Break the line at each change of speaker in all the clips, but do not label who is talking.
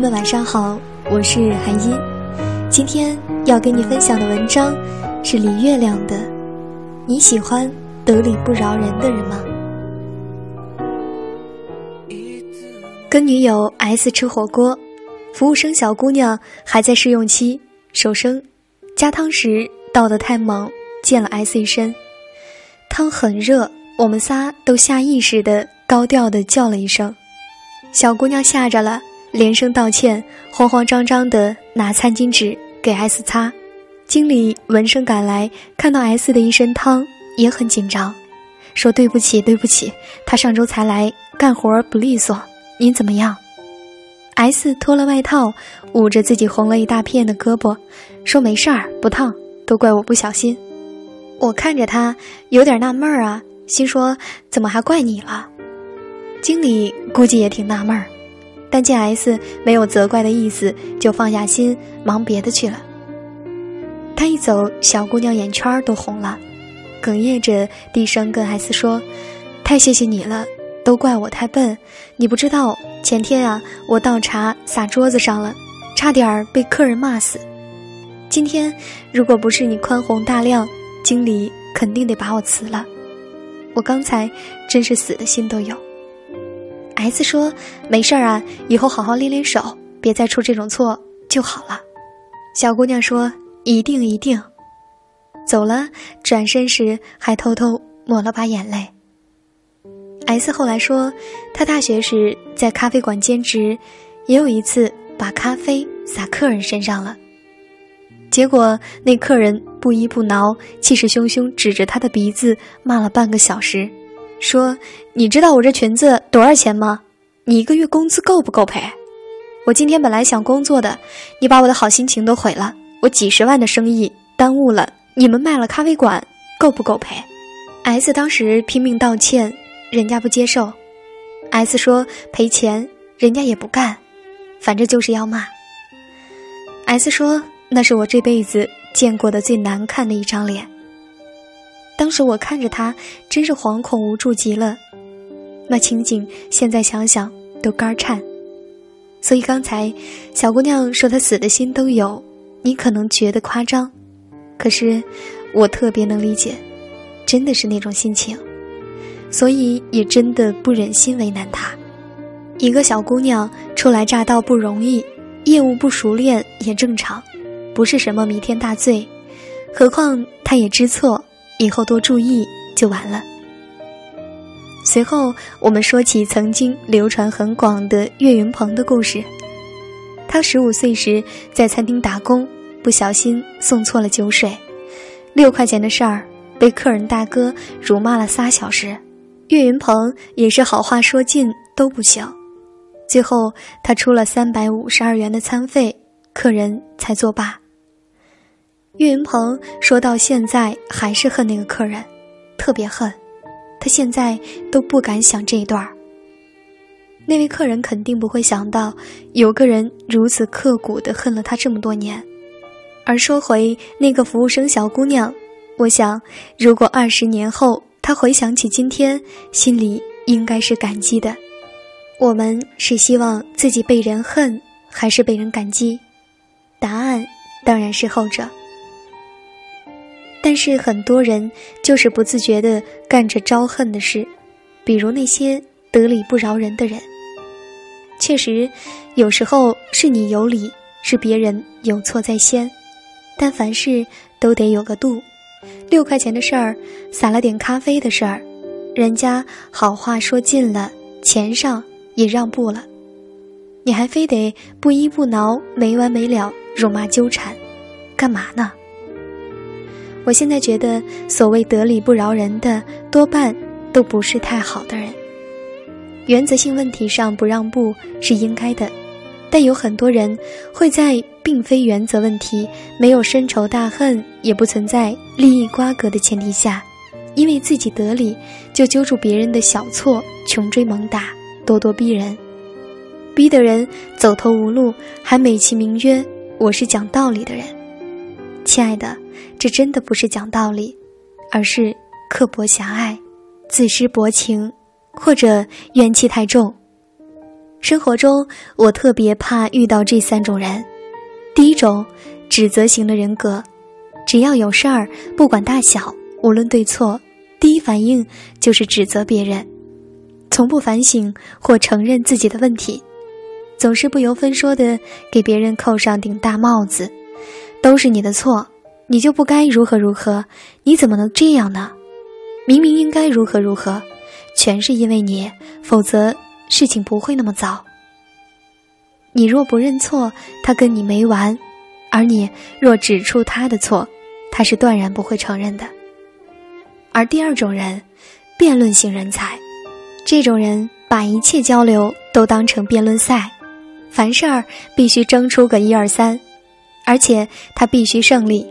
们晚上好，我是韩音。今天要跟你分享的文章是李月亮的。你喜欢得理不饶人的人吗？跟女友 S 吃火锅，服务生小姑娘还在试用期，手生，加汤时倒得太猛，溅了 S 一身。汤很热，我们仨都下意识的高调的叫了一声，小姑娘吓着了。连声道歉，慌慌张张的拿餐巾纸给 S 擦。经理闻声赶来，看到 S 的一身汤，也很紧张，说：“对不起，对不起，他上周才来，干活不利索。您怎么样？”S 脱了外套，捂着自己红了一大片的胳膊，说：“没事儿，不烫，都怪我不小心。”我看着他，有点纳闷儿啊，心说：“怎么还怪你了？”经理估计也挺纳闷儿。但见 S 没有责怪的意思，就放下心忙别的去了。他一走，小姑娘眼圈都红了，哽咽着低声跟 S 说：“太谢谢你了，都怪我太笨。你不知道，前天啊，我倒茶洒桌子上了，差点被客人骂死。今天如果不是你宽宏大量，经理肯定得把我辞了。我刚才真是死的心都有。” S 说：“没事儿啊，以后好好练练手，别再出这种错就好了。”小姑娘说：“一定一定。”走了，转身时还偷偷抹了把眼泪。S 后来说，他大学时在咖啡馆兼职，也有一次把咖啡洒客人身上了，结果那客人不依不挠，气势汹汹指着他的鼻子骂了半个小时。说：“你知道我这裙子多少钱吗？你一个月工资够不够赔？我今天本来想工作的，你把我的好心情都毁了。我几十万的生意耽误了，你们卖了咖啡馆，够不够赔？”S 当时拼命道歉，人家不接受。S 说赔钱，人家也不干，反正就是要骂。S 说那是我这辈子见过的最难看的一张脸。当时我看着他，真是惶恐无助极了。那情景现在想想都肝颤。所以刚才小姑娘说她死的心都有，你可能觉得夸张，可是我特别能理解，真的是那种心情。所以也真的不忍心为难她。一个小姑娘初来乍到不容易，业务不熟练也正常，不是什么弥天大罪。何况她也知错。以后多注意就完了。随后，我们说起曾经流传很广的岳云鹏的故事。他十五岁时在餐厅打工，不小心送错了酒水，六块钱的事儿被客人大哥辱骂了仨小时。岳云鹏也是好话说尽都不行，最后他出了三百五十二元的餐费，客人才作罢。岳云鹏说到现在还是恨那个客人，特别恨，他现在都不敢想这一段儿。那位客人肯定不会想到，有个人如此刻骨的恨了他这么多年。而说回那个服务生小姑娘，我想，如果二十年后她回想起今天，心里应该是感激的。我们是希望自己被人恨，还是被人感激？答案当然是后者。但是很多人就是不自觉地干着招恨的事，比如那些得理不饶人的人。确实，有时候是你有理，是别人有错在先，但凡事都得有个度。六块钱的事儿，撒了点咖啡的事儿，人家好话说尽了，钱上也让步了，你还非得不依不挠、没完没了辱骂纠缠，干嘛呢？我现在觉得，所谓得理不饶人的，多半都不是太好的人。原则性问题上不让步是应该的，但有很多人会在并非原则问题、没有深仇大恨、也不存在利益瓜葛的前提下，因为自己得理，就揪住别人的小错，穷追猛打，咄咄逼人，逼得人走投无路，还美其名曰我是讲道理的人。亲爱的。这真的不是讲道理，而是刻薄狭隘、自私薄情，或者怨气太重。生活中，我特别怕遇到这三种人：第一种，指责型的人格，只要有事儿，不管大小，无论对错，第一反应就是指责别人，从不反省或承认自己的问题，总是不由分说的给别人扣上顶大帽子，都是你的错，你就不该如何如何，你怎么能这样呢？明明应该如何如何，全是因为你，否则。事情不会那么糟。你若不认错，他跟你没完；而你若指出他的错，他是断然不会承认的。而第二种人，辩论型人才，这种人把一切交流都当成辩论赛，凡事儿必须争出个一二三，而且他必须胜利。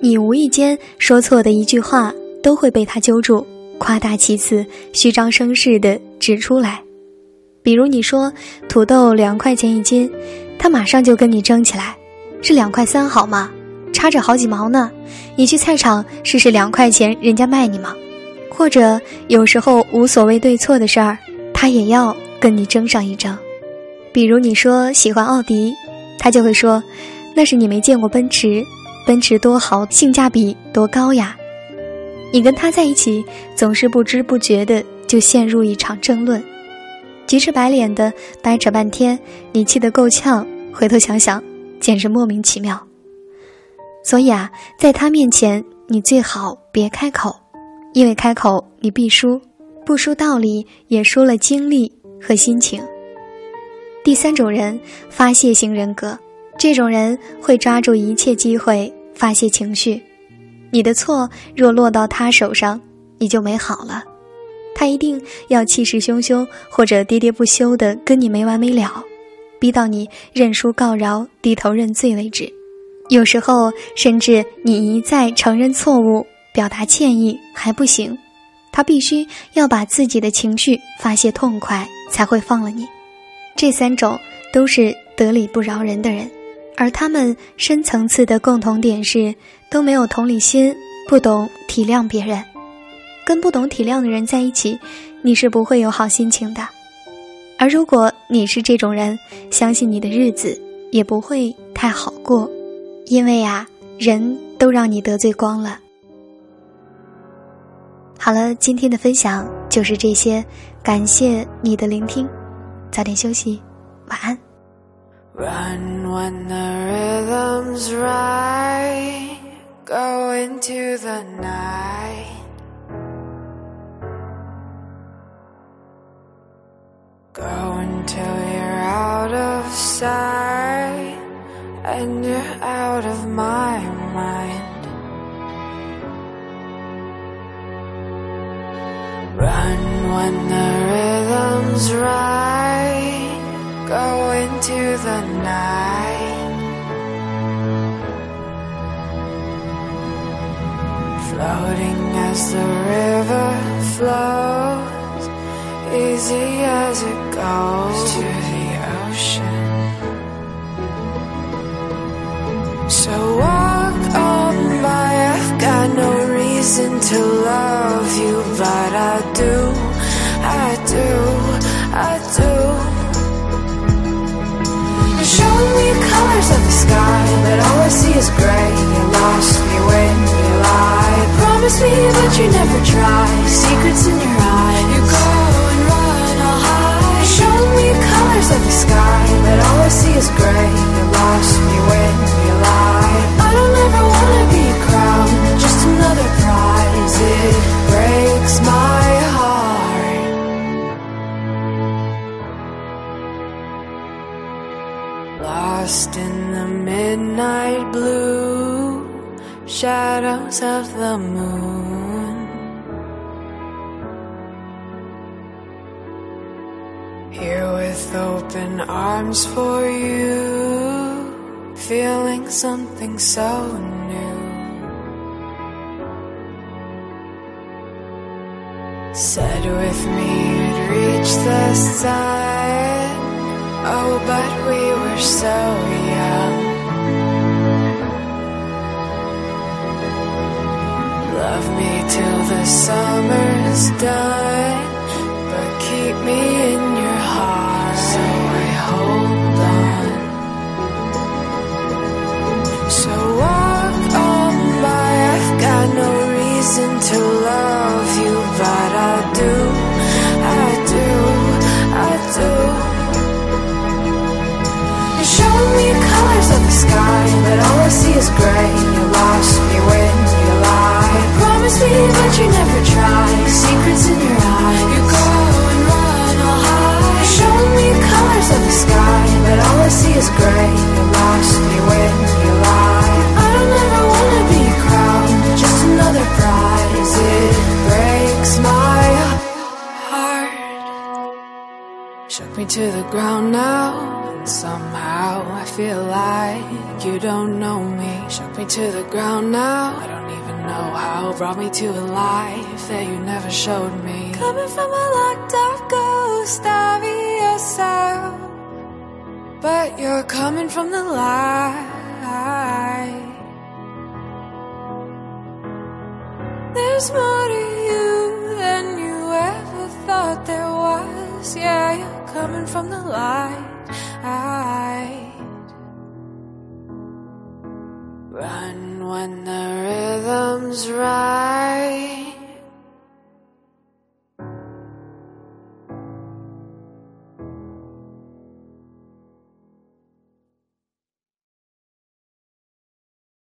你无意间说错的一句话，都会被他揪住，夸大其词，虚张声势的指出来。比如你说土豆两块钱一斤，他马上就跟你争起来，是两块三好吗？差着好几毛呢。你去菜场试试两块钱人家卖你吗？或者有时候无所谓对错的事儿，他也要跟你争上一争。比如你说喜欢奥迪，他就会说，那是你没见过奔驰，奔驰多好，性价比多高呀。你跟他在一起，总是不知不觉的就陷入一场争论。急赤白脸的掰扯半天，你气得够呛。回头想想，简直莫名其妙。所以啊，在他面前，你最好别开口，因为开口你必输，不输道理，也输了精力和心情。第三种人，发泄型人格，这种人会抓住一切机会发泄情绪。你的错若落到他手上，你就没好了。他一定要气势汹汹或者喋喋不休的跟你没完没了，逼到你认输告饶、低头认罪为止。有时候甚至你一再承认错误、表达歉意还不行，他必须要把自己的情绪发泄痛快才会放了你。这三种都是得理不饶人的人，而他们深层次的共同点是都没有同理心，不懂体谅别人。跟不懂体谅的人在一起，你是不会有好心情的。而如果你是这种人，相信你的日子也不会太好过，因为呀，人都让你得罪光了。好了，今天的分享就是这些，感谢你的聆听，早点休息，晚安。Run when the rhythms right, go into the night. Go until you're out of sight and you're Floating as the river flows easy as it goes to the ocean. So walk on by, I've got no reason to love you, but I do, I do, I do. Show me colors of the sky, but all I see is gray. You lost me when. Promise me that you never try. Secrets in your eyes. You go and run, I'll hide. Show me colors of the sky But all I see is gray You're lost Here with open arms for you, feeling something so new. Said with me you'd reach the sun. Oh, but we were so young. Love me till the summer's done,
ground now. And somehow I feel like you don't know me. Shook me to the ground now. I don't even know how. Brought me to a life that you never showed me. Coming from a locked up ghost of yourself. But you're coming from the light. There's more to you Yeah, you're coming from the light. Run when the rhythm's right.